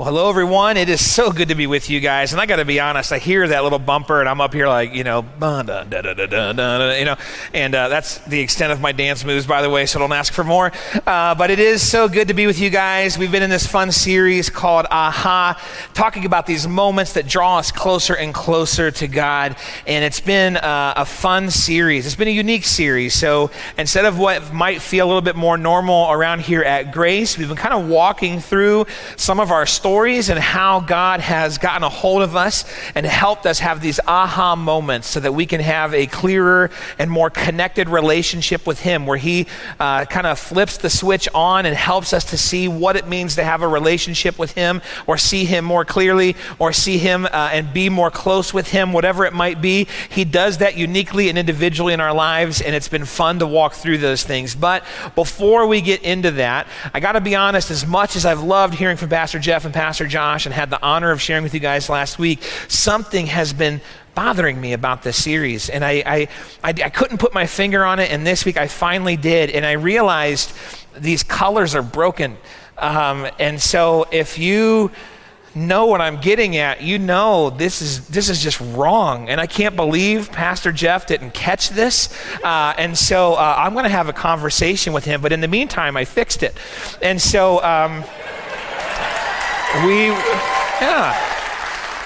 Well, hello, everyone. It is so good to be with you guys. And I got to be honest, I hear that little bumper, and I'm up here like, you know, da, da, da, da, da, da, you know, and uh, that's the extent of my dance moves, by the way, so don't ask for more. Uh, but it is so good to be with you guys. We've been in this fun series called Aha, talking about these moments that draw us closer and closer to God. And it's been uh, a fun series. It's been a unique series. So instead of what might feel a little bit more normal around here at Grace, we've been kind of walking through some of our stories stories and how God has gotten a hold of us and helped us have these aha moments so that we can have a clearer and more connected relationship with Him, where He uh, kind of flips the switch on and helps us to see what it means to have a relationship with Him, or see Him more clearly, or see Him uh, and be more close with Him, whatever it might be. He does that uniquely and individually in our lives, and it's been fun to walk through those things. But before we get into that, I got to be honest, as much as I've loved hearing from Pastor Jeff and Pastor Josh and had the honor of sharing with you guys last week, something has been bothering me about this series. And I, I, I, I, couldn't put my finger on it. And this week I finally did. And I realized these colors are broken. Um, and so if you know what I'm getting at, you know this is this is just wrong, and I can't believe Pastor Jeff didn't catch this. Uh, and so uh, I'm going to have a conversation with him. But in the meantime, I fixed it, and so. Um, we, yeah.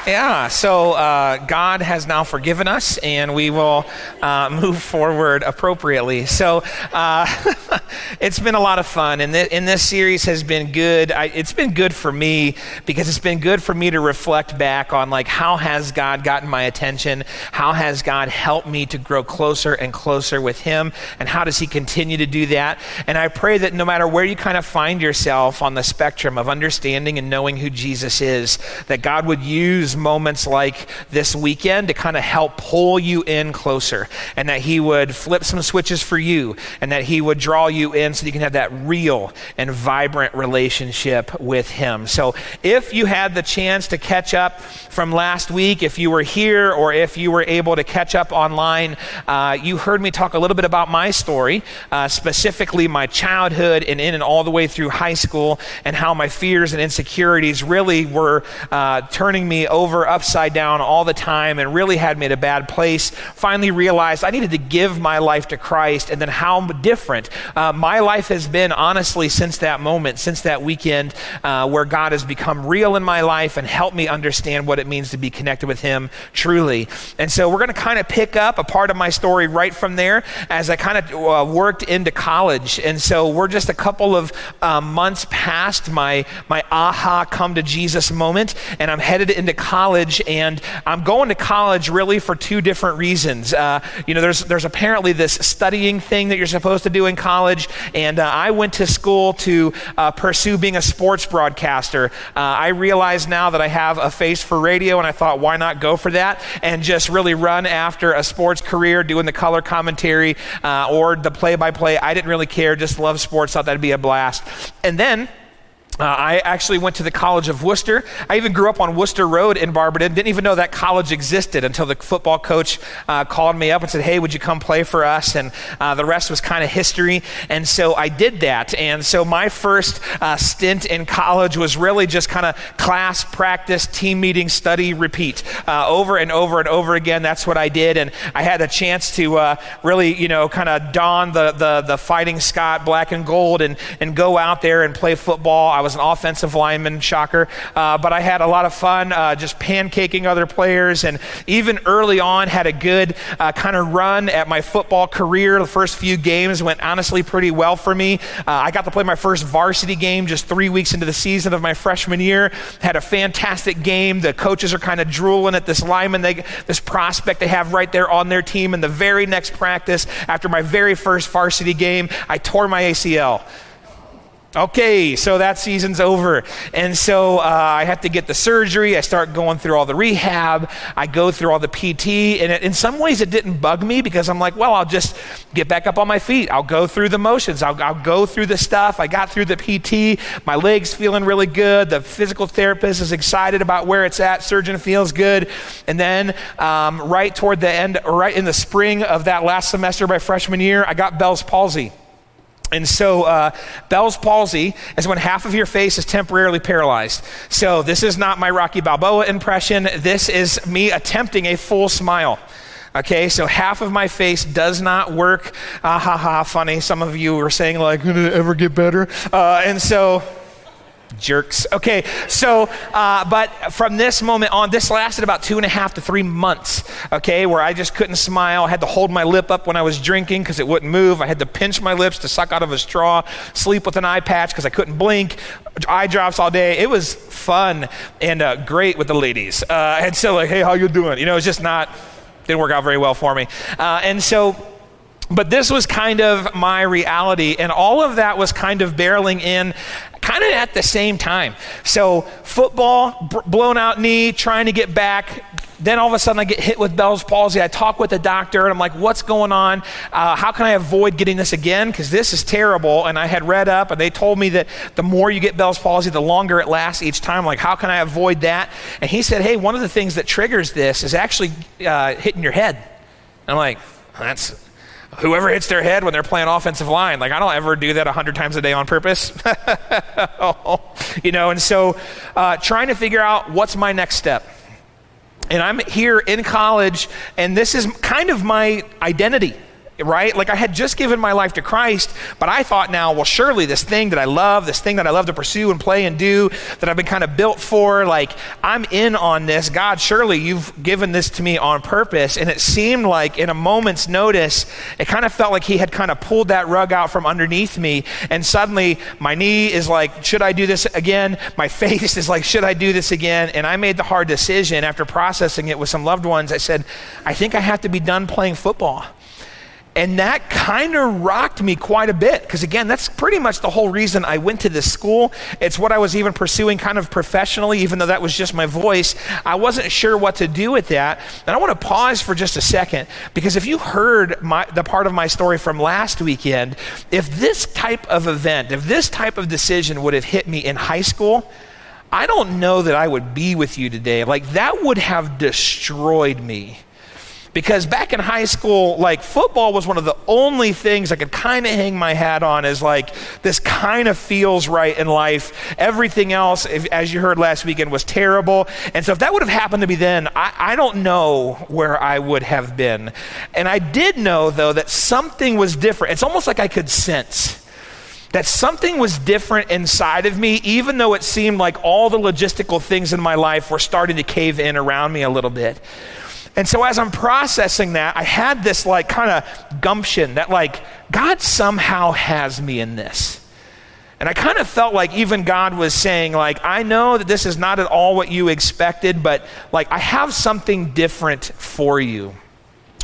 Yeah, so uh, God has now forgiven us, and we will uh, move forward appropriately. So uh, it's been a lot of fun, and, th- and this series has been good. I, it's been good for me because it's been good for me to reflect back on like how has God gotten my attention? How has God helped me to grow closer and closer with Him? And how does He continue to do that? And I pray that no matter where you kind of find yourself on the spectrum of understanding and knowing who Jesus is, that God would use moments like this weekend to kind of help pull you in closer, and that He would flip some switches for you, and that He would draw you in so you can have that real and vibrant relationship with Him. So, if you had the chance to catch up from last week, if you were here or if you were able to catch up online, uh, you heard me talk a little bit about my story, uh, specifically my childhood and in and all the way through high school, and how my fears and insecurities really were uh, turning me over over, upside down all the time, and really had me at a bad place. Finally realized I needed to give my life to Christ, and then how different uh, my life has been, honestly, since that moment, since that weekend, uh, where God has become real in my life and helped me understand what it means to be connected with Him truly. And so we're going to kind of pick up a part of my story right from there as I kind of uh, worked into college. And so we're just a couple of uh, months past my, my aha come to Jesus moment, and I'm headed into college college, and I'm going to college really for two different reasons. Uh, you know, there's, there's apparently this studying thing that you're supposed to do in college, and uh, I went to school to uh, pursue being a sports broadcaster. Uh, I realize now that I have a face for radio, and I thought, why not go for that and just really run after a sports career doing the color commentary uh, or the play by play? I didn't really care, just love sports, thought that'd be a blast. And then, uh, I actually went to the College of Wooster. I even grew up on Wooster Road in Barberton. Didn't even know that college existed until the football coach uh, called me up and said, Hey, would you come play for us? And uh, the rest was kind of history. And so I did that. And so my first uh, stint in college was really just kind of class, practice, team meeting, study, repeat uh, over and over and over again. That's what I did. And I had a chance to uh, really, you know, kind of don the, the, the fighting Scot black and gold and, and go out there and play football. I was an offensive lineman, shocker. Uh, but I had a lot of fun uh, just pancaking other players, and even early on had a good uh, kind of run at my football career. The first few games went honestly pretty well for me. Uh, I got to play my first varsity game just three weeks into the season of my freshman year. Had a fantastic game. The coaches are kind of drooling at this lineman, they, this prospect they have right there on their team. And the very next practice, after my very first varsity game, I tore my ACL. Okay, so that season's over. And so uh, I have to get the surgery. I start going through all the rehab. I go through all the PT. And it, in some ways, it didn't bug me because I'm like, well, I'll just get back up on my feet. I'll go through the motions. I'll, I'll go through the stuff. I got through the PT. My leg's feeling really good. The physical therapist is excited about where it's at. Surgeon feels good. And then, um, right toward the end, right in the spring of that last semester, my freshman year, I got Bell's palsy. And so, uh, Bell's palsy is when half of your face is temporarily paralyzed. So, this is not my Rocky Balboa impression. This is me attempting a full smile. Okay, so half of my face does not work. Ah, ha, ha, funny. Some of you were saying, like, going it ever get better? Uh, and so, jerks. Okay, so, uh, but from this moment on, this lasted about two and a half to three months, okay, where I just couldn't smile. I had to hold my lip up when I was drinking because it wouldn't move. I had to pinch my lips to suck out of a straw, sleep with an eye patch because I couldn't blink, eye drops all day. It was fun and uh, great with the ladies. Uh, and so, like, hey, how you doing? You know, it's just not, didn't work out very well for me. Uh, and so, but this was kind of my reality, and all of that was kind of barreling in kind of at the same time. So, football, b- blown out knee, trying to get back. Then all of a sudden, I get hit with Bell's palsy. I talk with the doctor, and I'm like, what's going on? Uh, how can I avoid getting this again? Because this is terrible. And I had read up, and they told me that the more you get Bell's palsy, the longer it lasts each time. I'm like, how can I avoid that? And he said, hey, one of the things that triggers this is actually uh, hitting your head. And I'm like, that's whoever hits their head when they're playing offensive line. Like, I don't ever do that 100 times a day on purpose. you know, and so uh, trying to figure out what's my next step. And I'm here in college, and this is kind of my identity right? Like I had just given my life to Christ, but I thought now, well, surely this thing that I love, this thing that I love to pursue and play and do, that I've been kind of built for, like I'm in on this. God, surely you've given this to me on purpose. And it seemed like in a moment's notice, it kind of felt like He had kind of pulled that rug out from underneath me. And suddenly my knee is like, should I do this again? My face is like, should I do this again? And I made the hard decision after processing it with some loved ones. I said, I think I have to be done playing football. And that kind of rocked me quite a bit because, again, that's pretty much the whole reason I went to this school. It's what I was even pursuing kind of professionally, even though that was just my voice. I wasn't sure what to do with that. And I want to pause for just a second because if you heard my, the part of my story from last weekend, if this type of event, if this type of decision would have hit me in high school, I don't know that I would be with you today. Like, that would have destroyed me because back in high school, like football was one of the only things I could kind of hang my hat on as like this kind of feels right in life. Everything else, if, as you heard last weekend, was terrible. And so if that would have happened to me then, I, I don't know where I would have been. And I did know, though, that something was different. It's almost like I could sense that something was different inside of me, even though it seemed like all the logistical things in my life were starting to cave in around me a little bit. And so as I'm processing that, I had this like kind of gumption that like God somehow has me in this. And I kind of felt like even God was saying like I know that this is not at all what you expected, but like I have something different for you.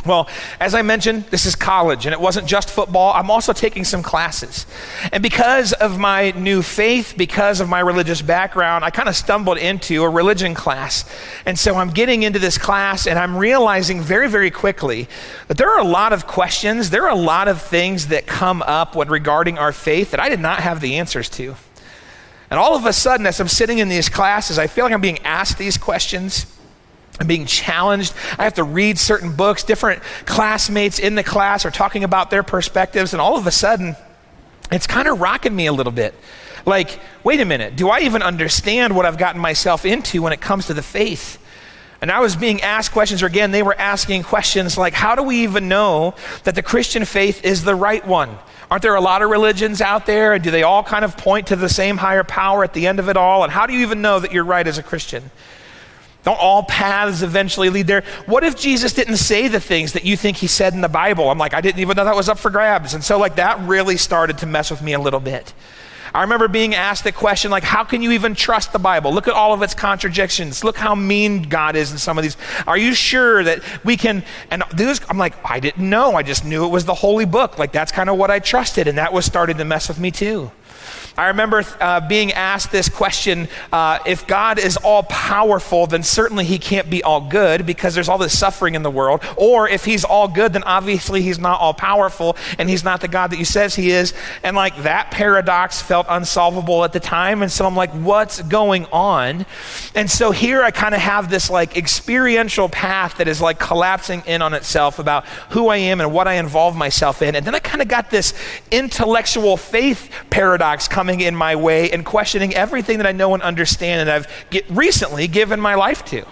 Well, as I mentioned, this is college, and it wasn't just football. I'm also taking some classes. And because of my new faith, because of my religious background, I kind of stumbled into a religion class. And so I'm getting into this class, and I'm realizing very, very quickly that there are a lot of questions, there are a lot of things that come up when regarding our faith that I did not have the answers to. And all of a sudden, as I'm sitting in these classes, I feel like I'm being asked these questions. I'm being challenged. I have to read certain books. Different classmates in the class are talking about their perspectives, and all of a sudden, it's kind of rocking me a little bit. Like, wait a minute, do I even understand what I've gotten myself into when it comes to the faith? And I was being asked questions, or again, they were asking questions like, how do we even know that the Christian faith is the right one? Aren't there a lot of religions out there? And do they all kind of point to the same higher power at the end of it all? And how do you even know that you're right as a Christian? Don't all paths eventually lead there? What if Jesus didn't say the things that you think he said in the Bible? I'm like, I didn't even know that was up for grabs. And so, like, that really started to mess with me a little bit. I remember being asked the question, like, how can you even trust the Bible? Look at all of its contradictions. Look how mean God is in some of these. Are you sure that we can? And these, I'm like, I didn't know. I just knew it was the holy book. Like, that's kind of what I trusted. And that was starting to mess with me too. I remember uh, being asked this question uh, if God is all powerful, then certainly he can't be all good because there's all this suffering in the world. Or if he's all good, then obviously he's not all powerful and he's not the God that he says he is. And like that paradox felt unsolvable at the time. And so I'm like, what's going on? And so here I kind of have this like experiential path that is like collapsing in on itself about who I am and what I involve myself in. And then I kind of got this intellectual faith paradox coming in my way and questioning everything that I know and understand and I've get, recently given my life to.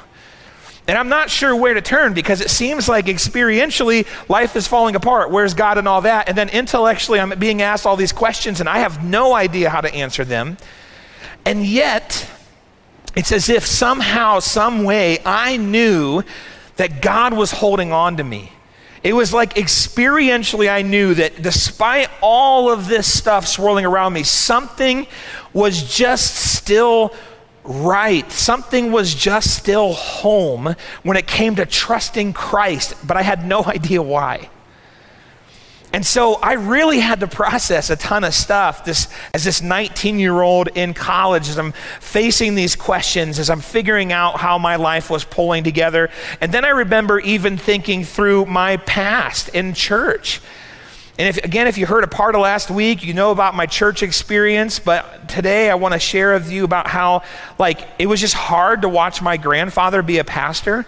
And I'm not sure where to turn because it seems like experientially life is falling apart. Where's God and all that? And then intellectually I'm being asked all these questions and I have no idea how to answer them. And yet, it's as if somehow, some way, I knew that God was holding on to me. It was like experientially, I knew that despite all of this stuff swirling around me, something was just still right. Something was just still home when it came to trusting Christ, but I had no idea why. And so I really had to process a ton of stuff this, as this 19 year old in college, as I'm facing these questions, as I'm figuring out how my life was pulling together. And then I remember even thinking through my past in church. And if, again, if you heard a part of last week, you know about my church experience. But today I want to share with you about how, like, it was just hard to watch my grandfather be a pastor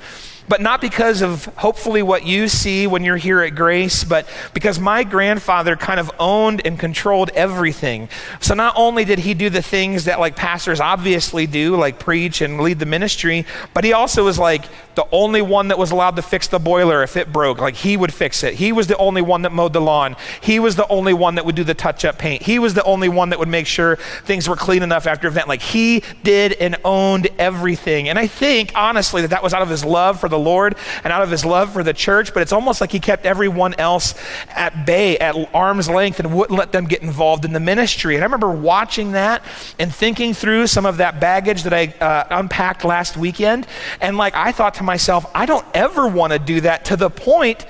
but not because of hopefully what you see when you're here at Grace, but because my grandfather kind of owned and controlled everything. So not only did he do the things that like pastors obviously do, like preach and lead the ministry, but he also was like the only one that was allowed to fix the boiler if it broke. Like he would fix it. He was the only one that mowed the lawn. He was the only one that would do the touch up paint. He was the only one that would make sure things were clean enough after event. Like he did and owned everything. And I think honestly that that was out of his love for the Lord and out of his love for the church, but it's almost like he kept everyone else at bay, at arm's length, and wouldn't let them get involved in the ministry. And I remember watching that and thinking through some of that baggage that I uh, unpacked last weekend. And like, I thought to myself, I don't ever want to do that to the point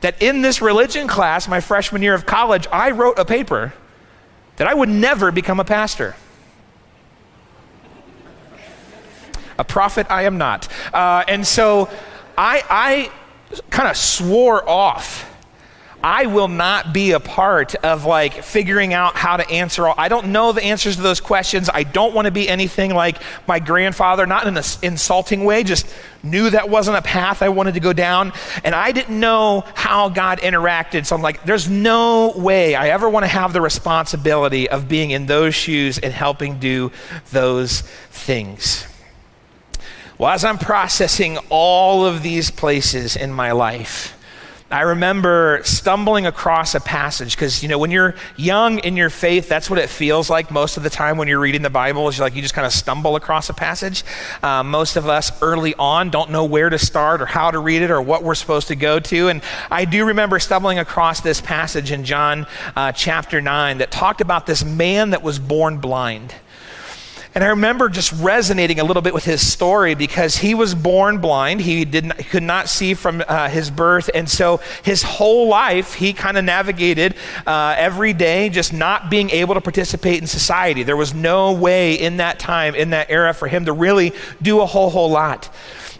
that in this religion class, my freshman year of college, I wrote a paper that I would never become a pastor. A prophet I am not. Uh, and so I, I kind of swore off. I will not be a part of like figuring out how to answer all. I don't know the answers to those questions. I don't want to be anything like my grandfather, not in an insulting way, just knew that wasn't a path I wanted to go down. And I didn't know how God interacted. So I'm like, there's no way I ever want to have the responsibility of being in those shoes and helping do those things. Well, as I'm processing all of these places in my life, I remember stumbling across a passage because, you know, when you're young in your faith, that's what it feels like most of the time when you're reading the Bible is like you just kind of stumble across a passage. Uh, most of us early on don't know where to start or how to read it or what we're supposed to go to. And I do remember stumbling across this passage in John uh, chapter 9 that talked about this man that was born blind. And I remember just resonating a little bit with his story because he was born blind. He did he could not see from uh, his birth. And so his whole life, he kind of navigated uh, every day just not being able to participate in society. There was no way in that time, in that era, for him to really do a whole, whole lot.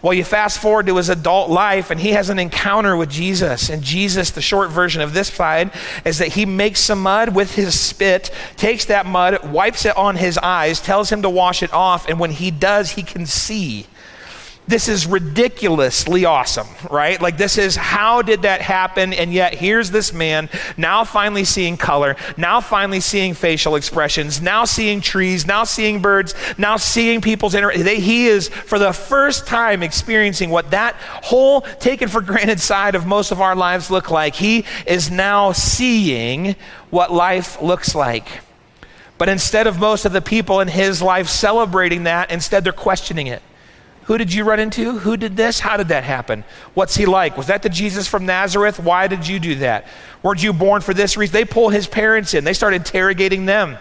Well, you fast forward to his adult life, and he has an encounter with Jesus. And Jesus, the short version of this slide, is that he makes some mud with his spit, takes that mud, wipes it on his eyes, tells him to wash it off, and when he does, he can see this is ridiculously awesome, right? Like, this is how did that happen? And yet, here's this man now finally seeing color, now finally seeing facial expressions, now seeing trees, now seeing birds, now seeing people's inter- He is, for the first time, experiencing what that whole taken for granted side of most of our lives look like. He is now seeing what life looks like. But instead of most of the people in his life celebrating that, instead they're questioning it. Who did you run into? Who did this? How did that happen? What's he like? Was that the Jesus from Nazareth? Why did you do that? Weren't you born for this reason? They pull his parents in, they start interrogating them.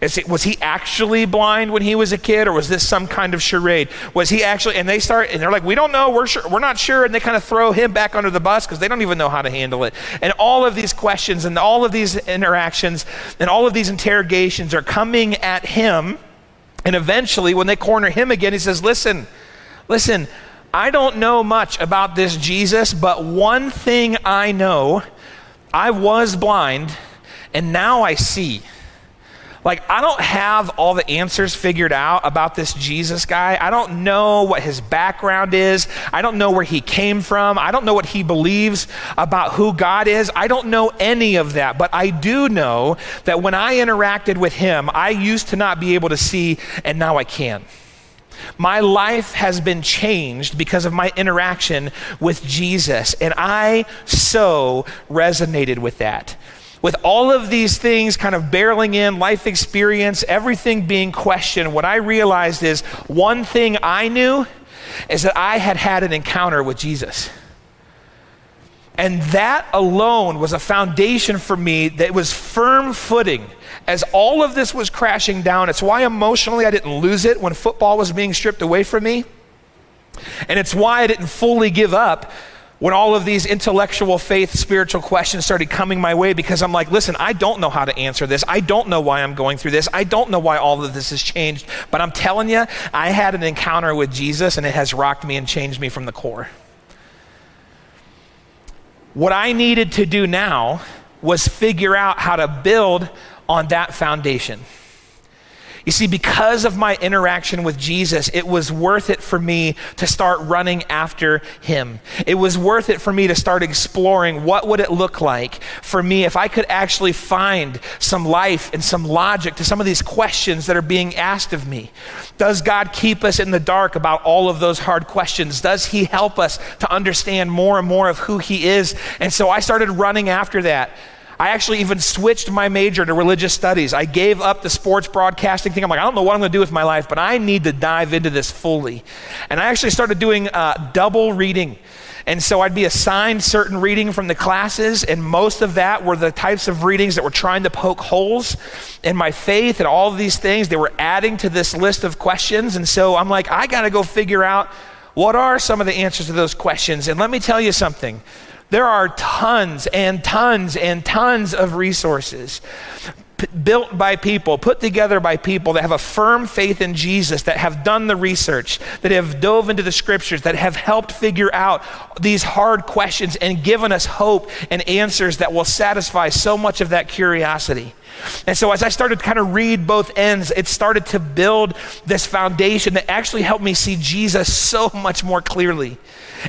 It, was he actually blind when he was a kid, or was this some kind of charade? Was he actually? And they start, and they're like, "We don't know. We're sure, we're not sure." And they kind of throw him back under the bus because they don't even know how to handle it. And all of these questions, and all of these interactions, and all of these interrogations are coming at him. And eventually, when they corner him again, he says, "Listen, listen. I don't know much about this Jesus, but one thing I know: I was blind, and now I see." Like, I don't have all the answers figured out about this Jesus guy. I don't know what his background is. I don't know where he came from. I don't know what he believes about who God is. I don't know any of that. But I do know that when I interacted with him, I used to not be able to see, and now I can. My life has been changed because of my interaction with Jesus, and I so resonated with that with all of these things kind of barreling in, life experience, everything being questioned, what I realized is one thing I knew is that I had had an encounter with Jesus. And that alone was a foundation for me that was firm footing as all of this was crashing down. It's why emotionally I didn't lose it when football was being stripped away from me. And it's why I didn't fully give up when all of these intellectual faith, spiritual questions started coming my way because I'm like, listen, I don't know how to answer this. I don't know why I'm going through this. I don't know why all of this has changed. But I'm telling you, I had an encounter with Jesus and it has rocked me and changed me from the core. What I needed to do now was figure out how to build on that foundation. You see, because of my interaction with Jesus, it was worth it for me to start running after him. It was worth it for me to start exploring what would it look like for me if I could actually find some life and some logic to some of these questions that are being asked of me. Does God keep us in the dark about all of those hard questions? Does he help us to understand more and more of who he is? And so I started running after that. I actually even switched my major to religious studies. I gave up the sports broadcasting thing. I'm like, I don't know what I'm going to do with my life, but I need to dive into this fully. And I actually started doing uh, double reading. And so I'd be assigned certain reading from the classes, and most of that were the types of readings that were trying to poke holes in my faith and all these things. They were adding to this list of questions. And so I'm like, I got to go figure out what are some of the answers to those questions. And let me tell you something there are tons and tons and tons of resources built by people, put together by people that have a firm faith in Jesus, that have done the research, that have dove into the scriptures, that have helped figure out these hard questions and given us hope and answers that will satisfy so much of that curiosity. And so, as I started to kind of read both ends, it started to build this foundation that actually helped me see Jesus so much more clearly.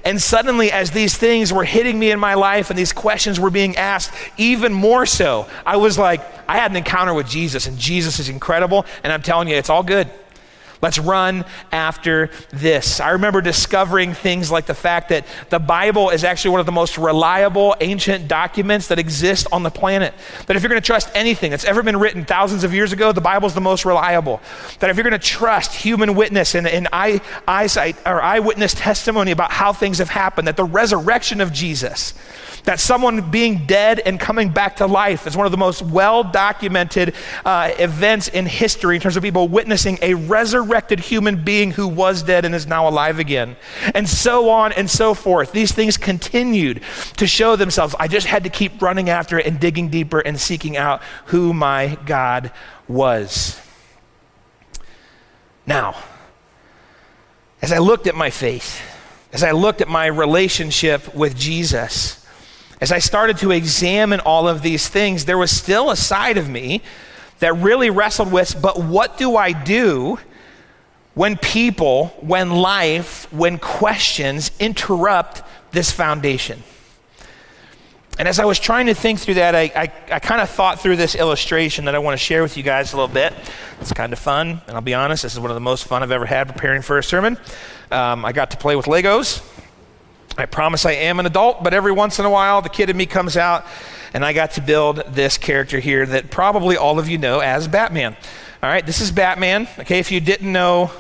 And suddenly, as these things were hitting me in my life and these questions were being asked, even more so, I was like, I had an encounter with Jesus, and Jesus is incredible. And I'm telling you, it's all good. Let's run after this. I remember discovering things like the fact that the Bible is actually one of the most reliable ancient documents that exist on the planet. That if you're going to trust anything that's ever been written thousands of years ago, the Bible is the most reliable. That if you're going to trust human witness and, and eye, eyesight or eyewitness testimony about how things have happened, that the resurrection of Jesus, that someone being dead and coming back to life is one of the most well documented uh, events in history in terms of people witnessing a resurrected human being who was dead and is now alive again. And so on and so forth. These things continued to show themselves. I just had to keep running after it and digging deeper and seeking out who my God was. Now, as I looked at my faith, as I looked at my relationship with Jesus, as I started to examine all of these things, there was still a side of me that really wrestled with, but what do I do when people, when life, when questions interrupt this foundation? And as I was trying to think through that, I, I, I kind of thought through this illustration that I want to share with you guys a little bit. It's kind of fun, and I'll be honest, this is one of the most fun I've ever had preparing for a sermon. Um, I got to play with Legos. I promise I am an adult, but every once in a while, the kid in me comes out, and I got to build this character here that probably all of you know as Batman. All right, this is Batman. Okay, if you didn't know,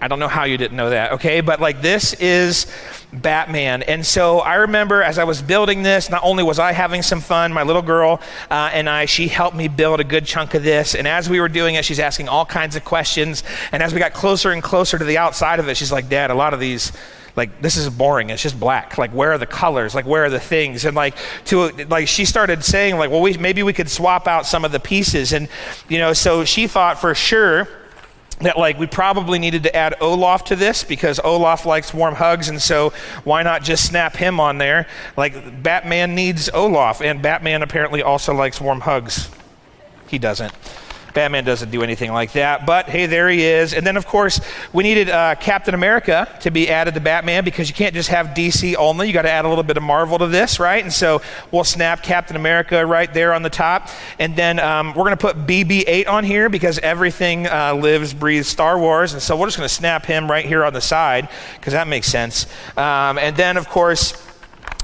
I don't know how you didn't know that, okay? But like this is Batman. And so I remember as I was building this, not only was I having some fun, my little girl uh, and I, she helped me build a good chunk of this. And as we were doing it, she's asking all kinds of questions. And as we got closer and closer to the outside of it, she's like, Dad, a lot of these like this is boring it's just black like where are the colors like where are the things? And like to like she started saying like well we maybe we could swap out some of the pieces. And you know so she thought for sure that like we probably needed to add Olaf to this because Olaf likes warm hugs. And so why not just snap him on there? Like Batman needs Olaf. And Batman apparently also likes warm hugs. He doesn't Batman doesn't do anything like that. But hey, there he is. And then, of course, we needed uh, Captain America to be added to Batman because you can't just have DC only. You got to add a little bit of Marvel to this, right? And so we'll snap Captain America right there on the top. And then um, we're going to put BB 8 on here because everything uh, lives, breathes Star Wars. And so we're just going to snap him right here on the side because that makes sense. Um, and then, of course,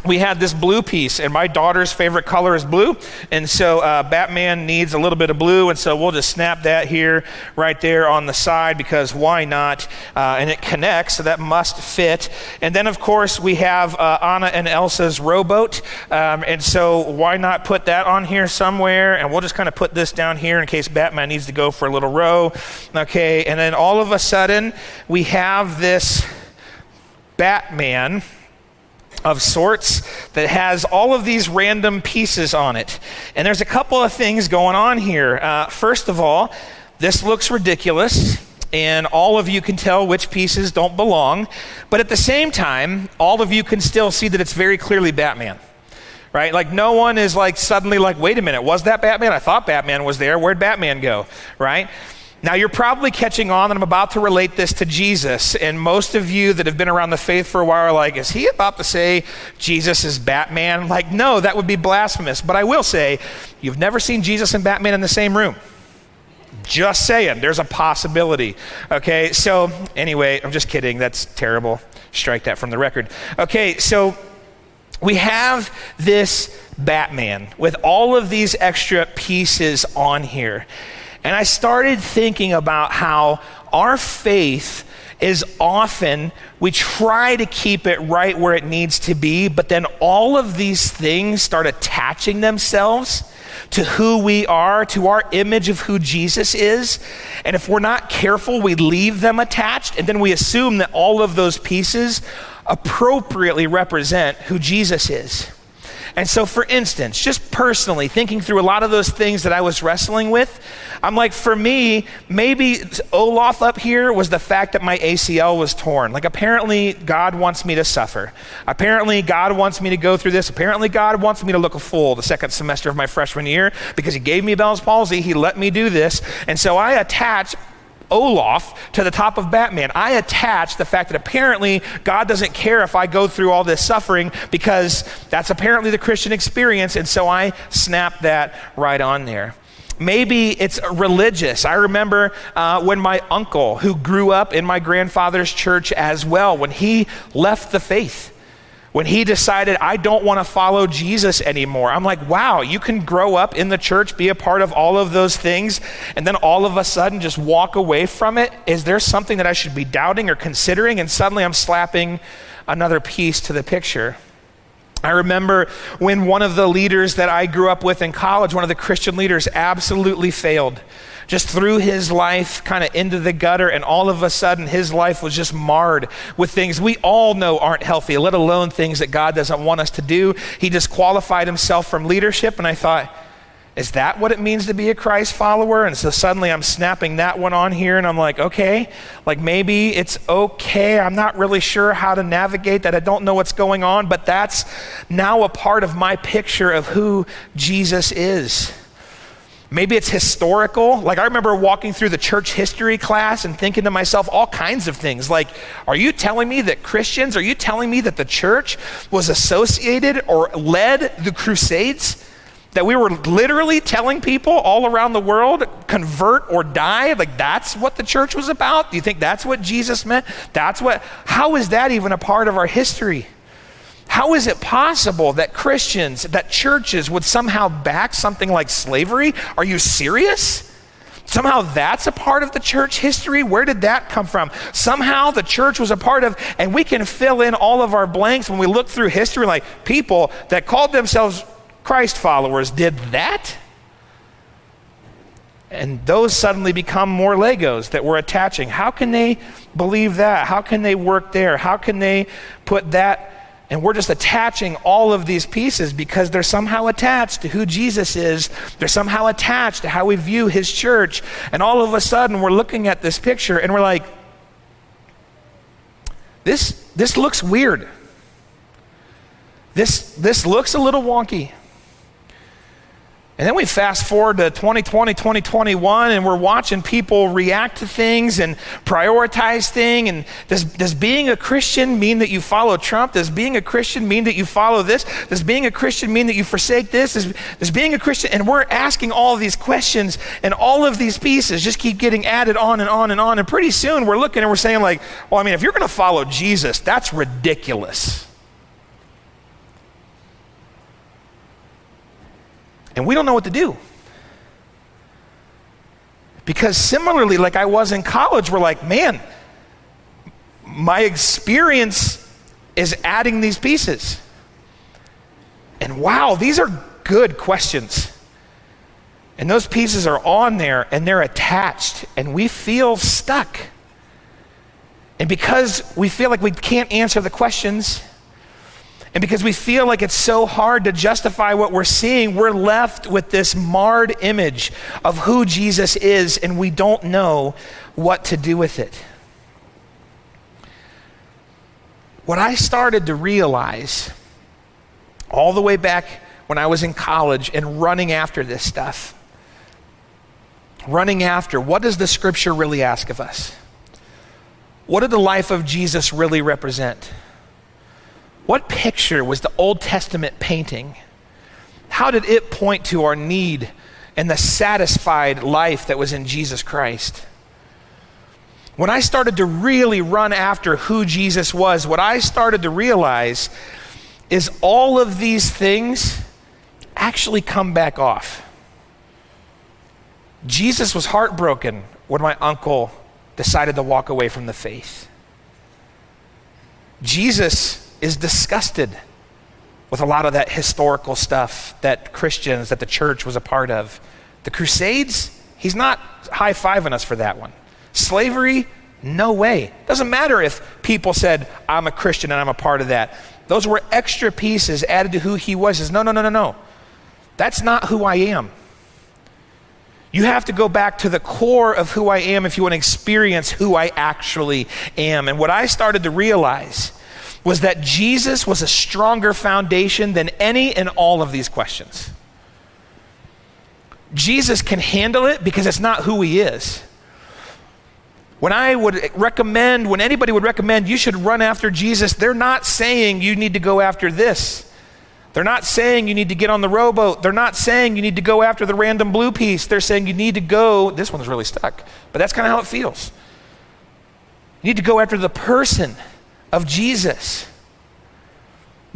we had this blue piece, and my daughter's favorite color is blue. And so uh, Batman needs a little bit of blue, and so we'll just snap that here, right there on the side, because why not? Uh, and it connects, so that must fit. And then, of course, we have uh, Anna and Elsa's rowboat. Um, and so why not put that on here somewhere? And we'll just kind of put this down here in case Batman needs to go for a little row. Okay, and then all of a sudden, we have this Batman of sorts that has all of these random pieces on it. And there's a couple of things going on here. Uh, first of all, this looks ridiculous, and all of you can tell which pieces don't belong. But at the same time, all of you can still see that it's very clearly Batman. Right? Like, no one is like suddenly like, wait a minute, was that Batman? I thought Batman was there. Where'd Batman go? Right? Now, you're probably catching on that I'm about to relate this to Jesus. And most of you that have been around the faith for a while are like, is he about to say Jesus is Batman? Like, no, that would be blasphemous. But I will say, you've never seen Jesus and Batman in the same room. Just saying, there's a possibility. Okay, so anyway, I'm just kidding. That's terrible. Strike that from the record. Okay, so we have this Batman with all of these extra pieces on here. And I started thinking about how our faith is often we try to keep it right where it needs to be, but then all of these things start attaching themselves to who we are, to our image of who Jesus is. And if we're not careful, we leave them attached, and then we assume that all of those pieces appropriately represent who Jesus is. And so, for instance, just personally thinking through a lot of those things that I was wrestling with, I'm like, for me, maybe Olaf up here was the fact that my ACL was torn. Like, apparently, God wants me to suffer. Apparently, God wants me to go through this. Apparently, God wants me to look a fool the second semester of my freshman year because He gave me Bell's palsy. He let me do this. And so I attach Olaf to the top of Batman. I attach the fact that apparently God doesn't care if I go through all this suffering because that's apparently the Christian experience, and so I snap that right on there. Maybe it's religious. I remember uh, when my uncle, who grew up in my grandfather's church as well, when he left the faith when he decided, I don't want to follow Jesus anymore. I'm like, wow, you can grow up in the church, be a part of all of those things, and then all of a sudden just walk away from it? Is there something that I should be doubting or considering? And suddenly I'm slapping another piece to the picture. I remember when one of the leaders that I grew up with in college, one of the Christian leaders, absolutely failed just threw his life kind of into the gutter, and all of a sudden his life was just marred with things we all know aren't healthy, let alone things that God doesn't want us to do. He disqualified himself from leadership, and I thought, is that what it means to be a Christ follower? And so suddenly I'm snapping that one on here and I'm like, okay, like maybe it's okay. I'm not really sure how to navigate that. I don't know what's going on, but that's now a part of my picture of who Jesus is. Maybe it's historical. Like, I remember walking through the church history class and thinking to myself all kinds of things. Like, are you telling me that Christians, are you telling me that the church was associated or led the Crusades? That we were literally telling people all around the world, convert or die? Like, that's what the church was about? Do you think that's what Jesus meant? That's what, how is that even a part of our history? How is it possible that Christians, that churches would somehow back something like slavery? Are you serious? Somehow that's a part of the church history. Where did that come from? Somehow the church was a part of, and we can fill in all of our blanks when we look through history, like people that called themselves Christ followers did that. And those suddenly become more Legos that we're attaching. How can they believe that? How can they work there? How can they put that and we're just attaching all of these pieces because they're somehow attached to who Jesus is. They're somehow attached to how we view his church. And all of a sudden, we're looking at this picture and we're like, this, this looks weird. This, this looks a little wonky. And then we fast forward to 2020, 2021, and we're watching people react to things and prioritize things. And does, does being a Christian mean that you follow Trump? Does being a Christian mean that you follow this? Does being a Christian mean that you forsake this? Does, does being a Christian, and we're asking all these questions, and all of these pieces just keep getting added on and on and on. And pretty soon we're looking and we're saying, like, well, I mean, if you're going to follow Jesus, that's ridiculous. And we don't know what to do. Because similarly, like I was in college, we're like, man, my experience is adding these pieces. And wow, these are good questions. And those pieces are on there and they're attached, and we feel stuck. And because we feel like we can't answer the questions, and because we feel like it's so hard to justify what we're seeing, we're left with this marred image of who Jesus is, and we don't know what to do with it. What I started to realize all the way back when I was in college and running after this stuff, running after what does the scripture really ask of us? What did the life of Jesus really represent? What picture was the Old Testament painting? How did it point to our need and the satisfied life that was in Jesus Christ? When I started to really run after who Jesus was, what I started to realize is all of these things actually come back off. Jesus was heartbroken when my uncle decided to walk away from the faith. Jesus is disgusted with a lot of that historical stuff that Christians, that the church was a part of. The Crusades, he's not high fiving us for that one. Slavery, no way. Doesn't matter if people said, I'm a Christian and I'm a part of that. Those were extra pieces added to who he was. Says, no, no, no, no, no. That's not who I am. You have to go back to the core of who I am if you want to experience who I actually am. And what I started to realize was that Jesus was a stronger foundation than any and all of these questions. Jesus can handle it because it's not who he is. When I would recommend, when anybody would recommend you should run after Jesus, they're not saying you need to go after this. They're not saying you need to get on the rowboat. They're not saying you need to go after the random blue piece. They're saying you need to go, this one's really stuck, but that's kind of how it feels. You need to go after the person of Jesus.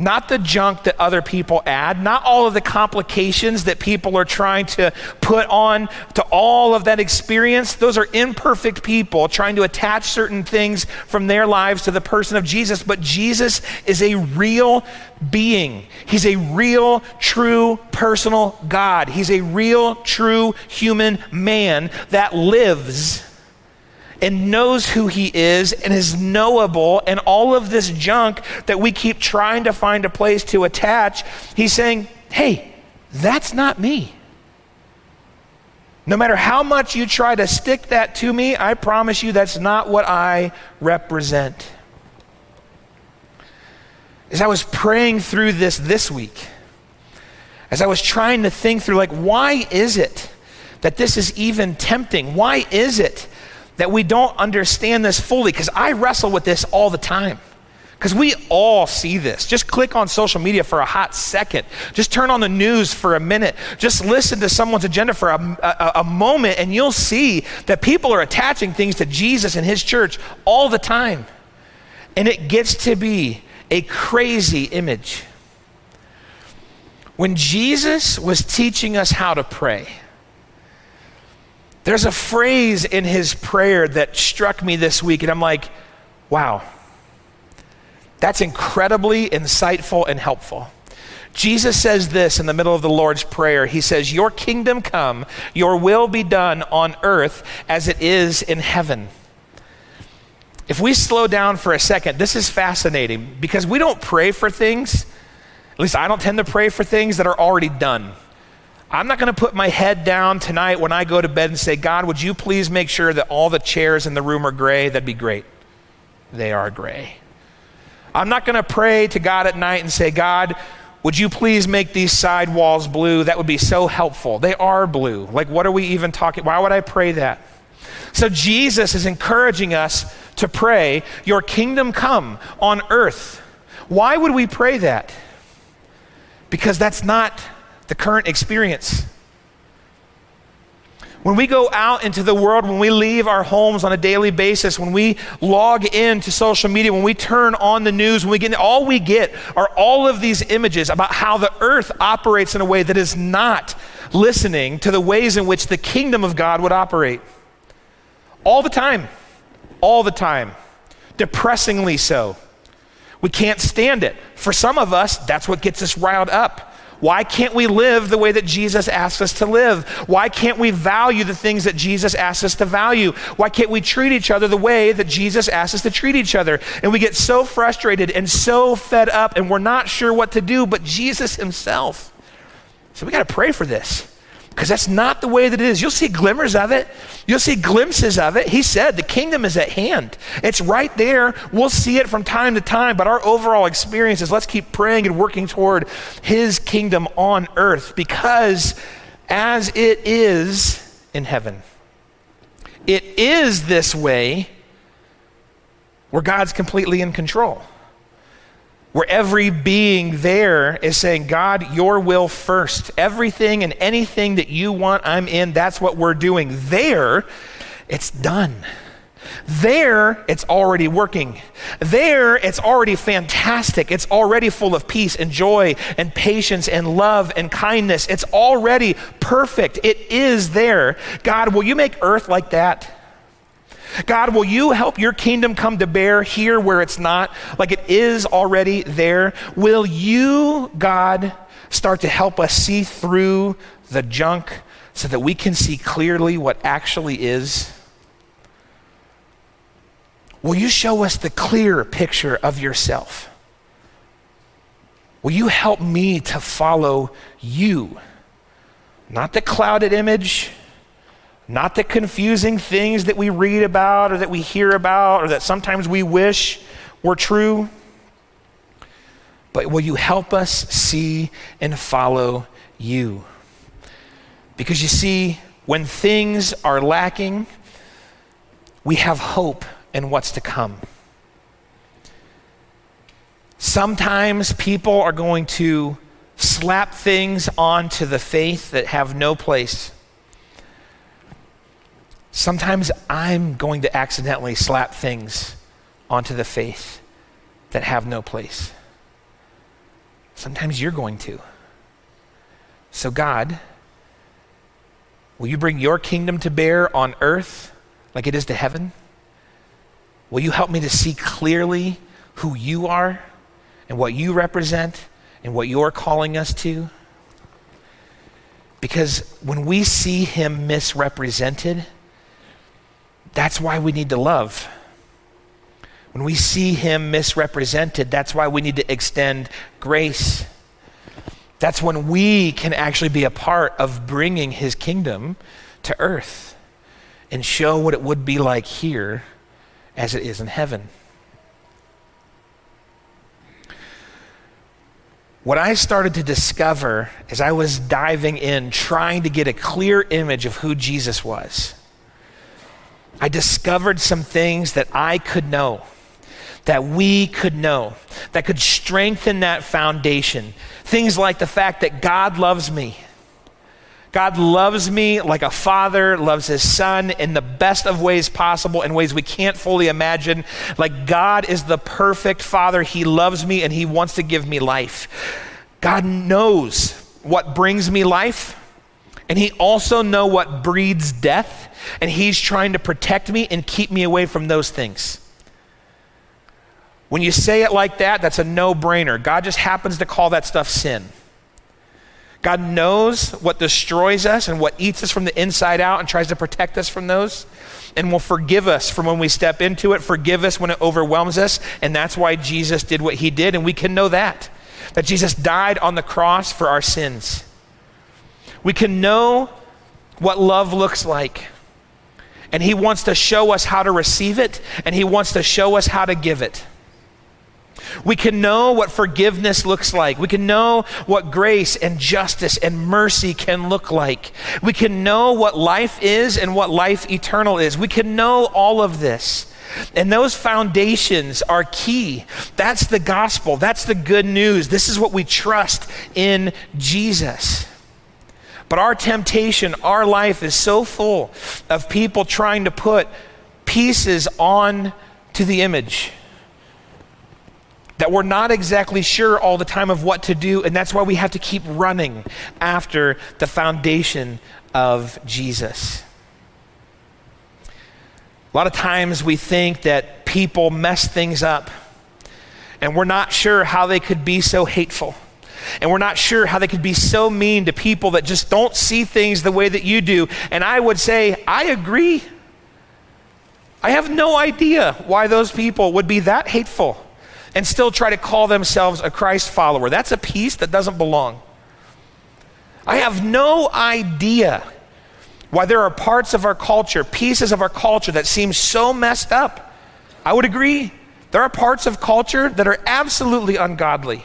Not the junk that other people add, not all of the complications that people are trying to put on to all of that experience. Those are imperfect people trying to attach certain things from their lives to the person of Jesus. But Jesus is a real being. He's a real, true, personal God. He's a real, true human man that lives and knows who he is and is knowable and all of this junk that we keep trying to find a place to attach, he's saying, hey, that's not me. No matter how much you try to stick that to me, I promise you that's not what I represent. As I was praying through this this week, as I was trying to think through, like, why is it that this is even tempting? Why is it that we don't understand this fully because I wrestle with this all the time. Because we all see this. Just click on social media for a hot second. Just turn on the news for a minute. Just listen to someone's agenda for a, a, a, moment, and you'll see that people are attaching things to Jesus and his church all the time. And it gets to be a crazy image. When Jesus was teaching us how to pray, There's a phrase in his prayer that struck me this week, and I'm like, wow, that's incredibly insightful and helpful. Jesus says this in the middle of the Lord's Prayer. He says, Your kingdom come, your will be done on earth as it is in heaven. If we slow down for a second, this is fascinating because we don't pray for things, at least I don't tend to pray for things that are already done. I'm not going to put my head down tonight when I go to bed and say, God, would you please make sure that all the chairs in the room are gray? That'd be great. They are gray. I'm not going to pray to God at night and say, God, would you please make these side walls blue? That would be so helpful. They are blue. Like, what are we even talking? Why would I pray that? So, Jesus is encouraging us to pray, Your kingdom come on earth. Why would we pray that? Because that's not the current experience. When we go out into the world, when we leave our homes on a daily basis, when we log into social media, when we turn on the news, when we get all we get are all of these images about how the earth operates in a way that is not listening to the ways in which the kingdom of God would operate. All the time. All the time. Depressingly so. We can't stand it. For some of us, that's what gets us riled up. Why can't we live the way that Jesus asks us to live? Why can't we value the things that Jesus asks us to value? Why can't we treat each other the way that Jesus asks us to treat each other? And we get so frustrated and so fed up and we're not sure what to do, but Jesus himself. So we got to pray for this because that's not the way that it is. You'll see glimmers of it, you'll see glimpses of it. He said the kingdom is at hand, it's right there. We'll see it from time to time, but our overall experience is let's keep praying and working toward His kingdom on earth because as it is in heaven, it is this way where God's completely in control where every being there is saying, God, your will first. Everything and anything that you want, I'm in. That's what we're doing. There, it's done. There, it's already working. There, it's already fantastic. It's already full of peace and joy and patience and love and kindness. It's already perfect. It is there. God, will you make earth like that? God, will you help your kingdom come to bear here where it's not, like it is already there? Will you, God, start to help us see through the junk so that we can see clearly what actually is? Will you show us the clear picture of yourself? Will you help me to follow you? Not the clouded image not the confusing things that we read about or that we hear about or that sometimes we wish were true. But will you help us see and follow you? Because you see, when things are lacking, we have hope in what's to come. Sometimes people are going to slap things onto the faith that have no place. Sometimes I'm going to accidentally slap things onto the faith that have no place. Sometimes you're going to. So, God, will you bring your kingdom to bear on earth like it is to heaven? Will you help me to see clearly who you are and what you represent and what you're calling us to? Because when we see him misrepresented, that's why we need to love. When we see him misrepresented, that's why we need to extend grace. That's when we can actually be a part of bringing his kingdom to earth and show what it would be like here as it is in heaven. What I started to discover as I was diving in, trying to get a clear image of who Jesus was, I discovered some things that I could know, that we could know, that could strengthen that foundation. Things like the fact that God loves me. God loves me like a father loves his son in the best of ways possible, in ways we can't fully imagine. Like God is the perfect father. He loves me and he wants to give me life. God knows what brings me life. And he also know what breeds death, and he's trying to protect me and keep me away from those things. When you say it like that, that's a no-brainer. God just happens to call that stuff sin. God knows what destroys us and what eats us from the inside out and tries to protect us from those and will forgive us from when we step into it, forgive us when it overwhelms us. And that's why Jesus did what he did. And we can know that, that Jesus died on the cross for our sins. We can know what love looks like. And he wants to show us how to receive it, and he wants to show us how to give it. We can know what forgiveness looks like. We can know what grace and justice and mercy can look like. We can know what life is and what life eternal is. We can know all of this. And those foundations are key. That's the gospel. That's the good news. This is what we trust in Jesus. But our temptation, our life is so full of people trying to put pieces on to the image that we're not exactly sure all the time of what to do, and that's why we have to keep running after the foundation of Jesus. A lot of times we think that people mess things up, and we're not sure how they could be so hateful. And we're not sure how they could be so mean to people that just don't see things the way that you do. And I would say, I agree. I have no idea why those people would be that hateful and still try to call themselves a Christ follower. That's a piece that doesn't belong. I have no idea why there are parts of our culture, pieces of our culture that seem so messed up. I would agree. There are parts of culture that are absolutely ungodly.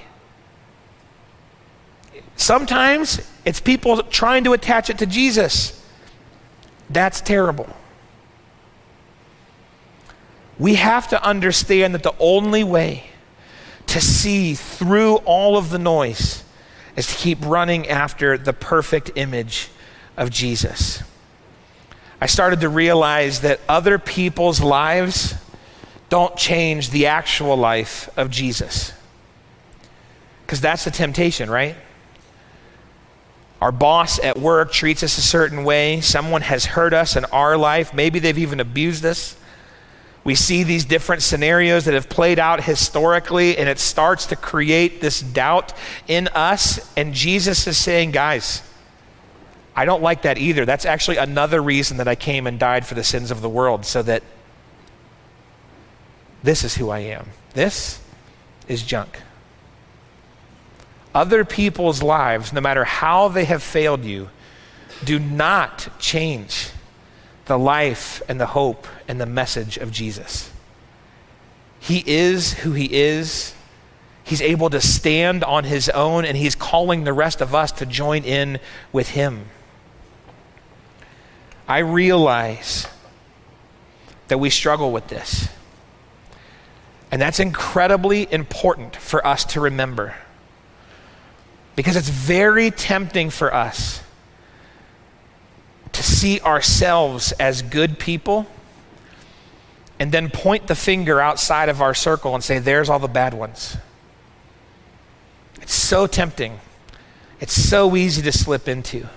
Sometimes it's people trying to attach it to Jesus. That's terrible. We have to understand that the only way to see through all of the noise is to keep running after the perfect image of Jesus. I started to realize that other people's lives don't change the actual life of Jesus. Because that's the temptation, right? Our boss at work treats us a certain way. Someone has hurt us in our life. Maybe they've even abused us. We see these different scenarios that have played out historically, and it starts to create this doubt in us. And Jesus is saying, guys, I don't like that either. That's actually another reason that I came and died for the sins of the world, so that this is who I am. This is junk. Other people's lives, no matter how they have failed you, do not change the life and the hope and the message of Jesus. He is who he is. He's able to stand on his own, and he's calling the rest of us to join in with him. I realize that we struggle with this. And that's incredibly important for us to remember. Because it's very tempting for us to see ourselves as good people and then point the finger outside of our circle and say, there's all the bad ones. It's so tempting. It's so easy to slip into.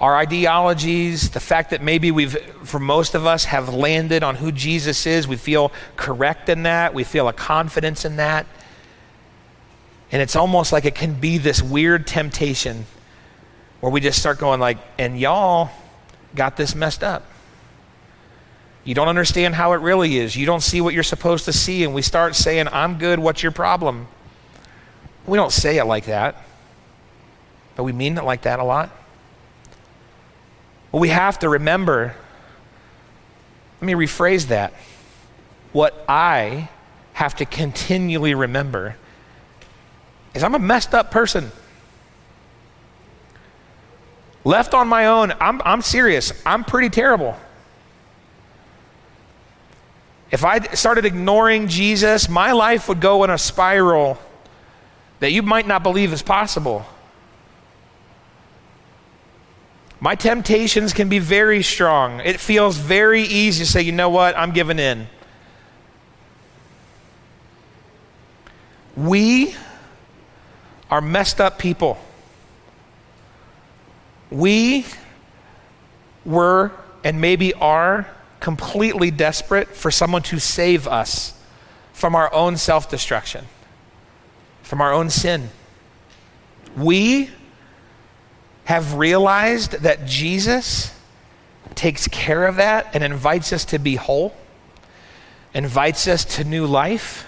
Our ideologies, the fact that maybe we've, for most of us, have landed on who Jesus is, we feel correct in that, we feel a confidence in that. And it's almost like it can be this weird temptation where we just start going like, and y'all got this messed up. You don't understand how it really is. You don't see what you're supposed to see. And we start saying, I'm good, what's your problem? We don't say it like that, but we mean it like that a lot. Well, we have to remember, let me rephrase that. What I have to continually remember is I'm a messed up person. Left on my own, I'm, I'm serious. I'm pretty terrible. If I started ignoring Jesus, my life would go in a spiral that you might not believe is possible. My temptations can be very strong. It feels very easy to say, you know what, I'm giving in. We are messed up people. We were and maybe are completely desperate for someone to save us from our own self destruction, from our own sin. We have realized that Jesus takes care of that and invites us to be whole, invites us to new life.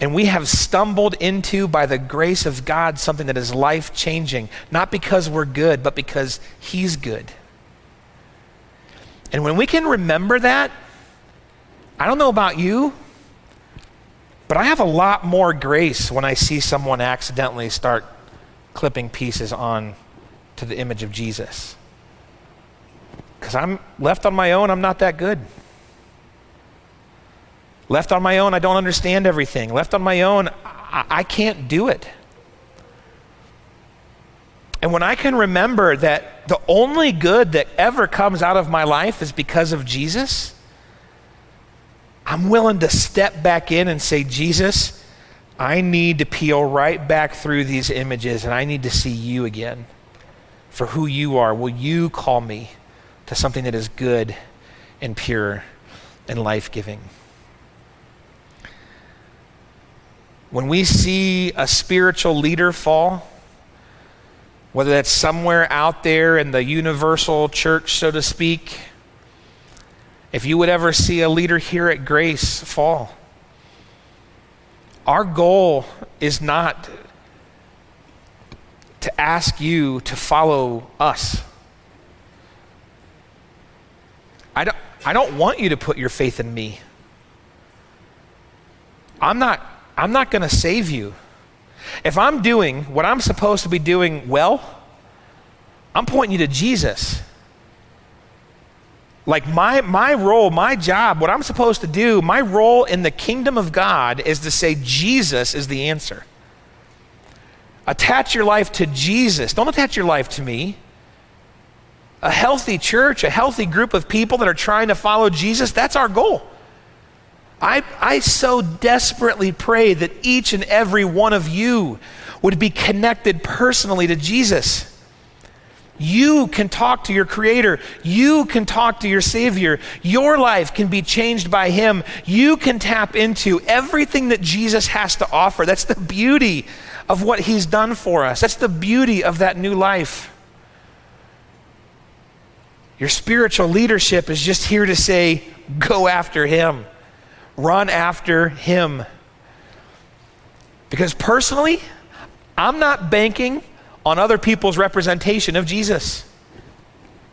And we have stumbled into, by the grace of God, something that is life changing, not because we're good, but because He's good. And when we can remember that, I don't know about you, but I have a lot more grace when I see someone accidentally start clipping pieces on to the image of Jesus. Because I'm left on my own, I'm not that good. Left on my own, I don't understand everything. Left on my own, I, I can't do it. And when I can remember that the only good that ever comes out of my life is because of Jesus, I'm willing to step back in and say, Jesus, I need to peel right back through these images and I need to see you again for who you are. Will you call me to something that is good and pure and life giving? When we see a spiritual leader fall, whether that's somewhere out there in the universal church, so to speak. If you would ever see a leader here at Grace fall, our goal is not to ask you to follow us. I don't, I don't want you to put your faith in me. I'm not, I'm not going to save you. If I'm doing what I'm supposed to be doing well, I'm pointing you to Jesus. Like my, my role, my job, what I'm supposed to do, my role in the kingdom of God is to say Jesus is the answer. Attach your life to Jesus. Don't attach your life to me. A healthy church, a healthy group of people that are trying to follow Jesus, that's our goal. I, I so desperately pray that each and every one of you would be connected personally to Jesus. You can talk to your Creator. You can talk to your Savior. Your life can be changed by Him. You can tap into everything that Jesus has to offer. That's the beauty of what He's done for us. That's the beauty of that new life. Your spiritual leadership is just here to say, go after Him. Run after him. Because personally, I'm not banking on other people's representation of Jesus.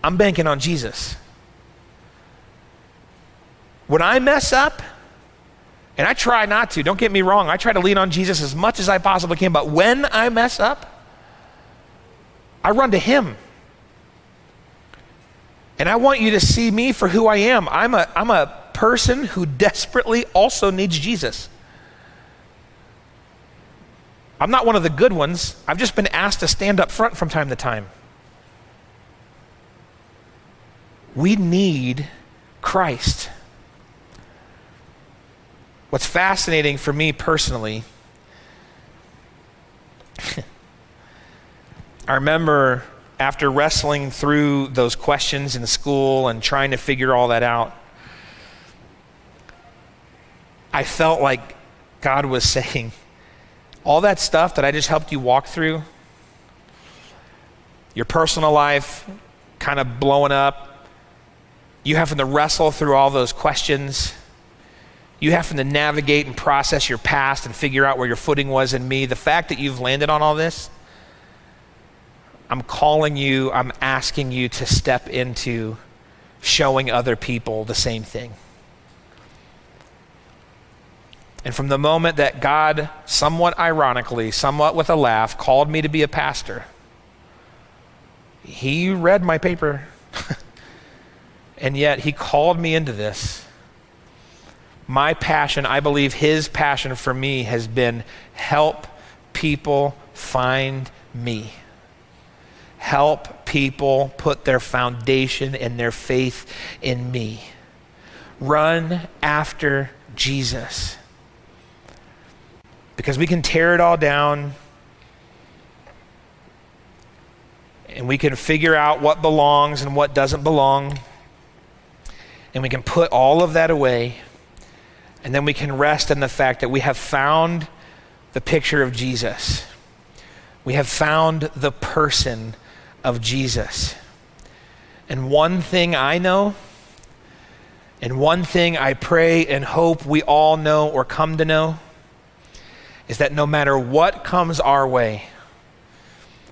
I'm banking on Jesus. When I mess up, and I try not to, don't get me wrong, I try to lean on Jesus as much as I possibly can, but when I mess up, I run to Him. And I want you to see me for who I am. I'm a, I'm a person who desperately also needs Jesus. I'm not one of the good ones. I've just been asked to stand up front from time to time. We need Christ. What's fascinating for me personally, I remember after wrestling through those questions in school and trying to figure all that out, I felt like God was saying, all that stuff that I just helped you walk through, your personal life kind of blowing up, you having to wrestle through all those questions, you having to navigate and process your past and figure out where your footing was in me, the fact that you've landed on all this, I'm calling you, I'm asking you to step into showing other people the same thing. And from the moment that God, somewhat ironically, somewhat with a laugh, called me to be a pastor, he read my paper. and yet he called me into this. My passion, I believe his passion for me has been help people find me. Help people put their foundation and their faith in me. Run after Jesus. Because we can tear it all down and we can figure out what belongs and what doesn't belong. And we can put all of that away. And then we can rest in the fact that we have found the picture of Jesus. We have found the person of Jesus. And one thing I know, and one thing I pray and hope we all know or come to know, is that no matter what comes our way,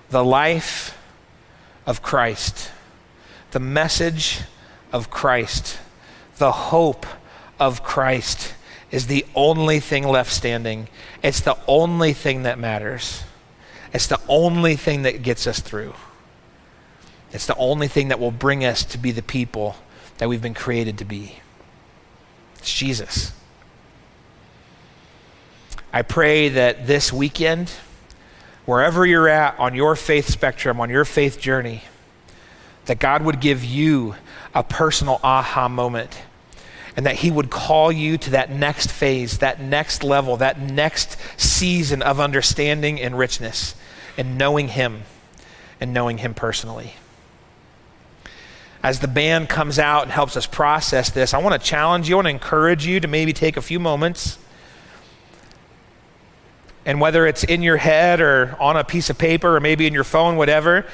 the life of Christ, the message of Christ, the hope of Christ is the only thing left standing. It's the only thing that matters. It's the only thing that gets us through. It's the only thing that will bring us to be the people that we've been created to be. It's Jesus. I pray that this weekend, wherever you're at on your faith spectrum, on your faith journey, that God would give you a personal aha moment and that He would call you to that next phase, that next level, that next season of understanding and richness and knowing Him and knowing Him personally. As the band comes out and helps us process this, I want to challenge you, I want to encourage you to maybe take a few moments and whether it's in your head or on a piece of paper or maybe in your phone, whatever,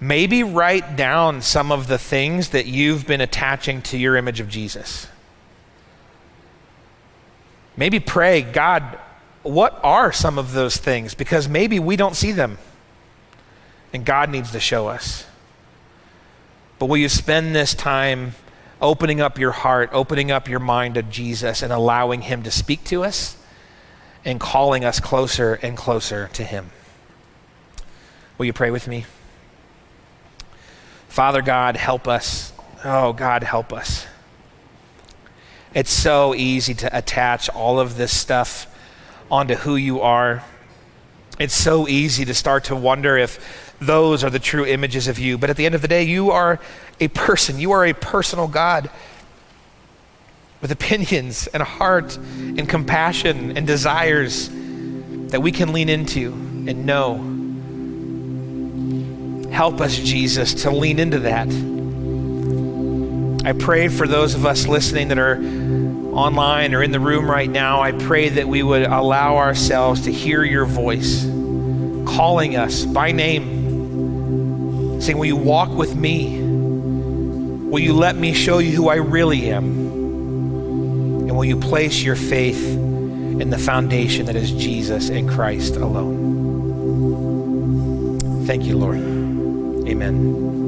maybe write down some of the things that you've been attaching to your image of Jesus. Maybe pray, God, what are some of those things? Because maybe we don't see them. And God needs to show us. But will you spend this time opening up your heart, opening up your mind to Jesus, and allowing Him to speak to us? And calling us closer and closer to Him. Will you pray with me? Father God, help us. Oh, God, help us. It's so easy to attach all of this stuff onto who you are. It's so easy to start to wonder if those are the true images of you. But at the end of the day, you are a person, you are a personal God with opinions and a heart and compassion and desires that we can lean into and know. Help us, Jesus, to lean into that. I pray for those of us listening that are online or in the room right now. I pray that we would allow ourselves to hear your voice calling us by name, saying, Will you walk with me? Will you let me show you who I really am? Will you place your faith in the foundation that is Jesus and Christ alone? Thank you, Lord. Amen.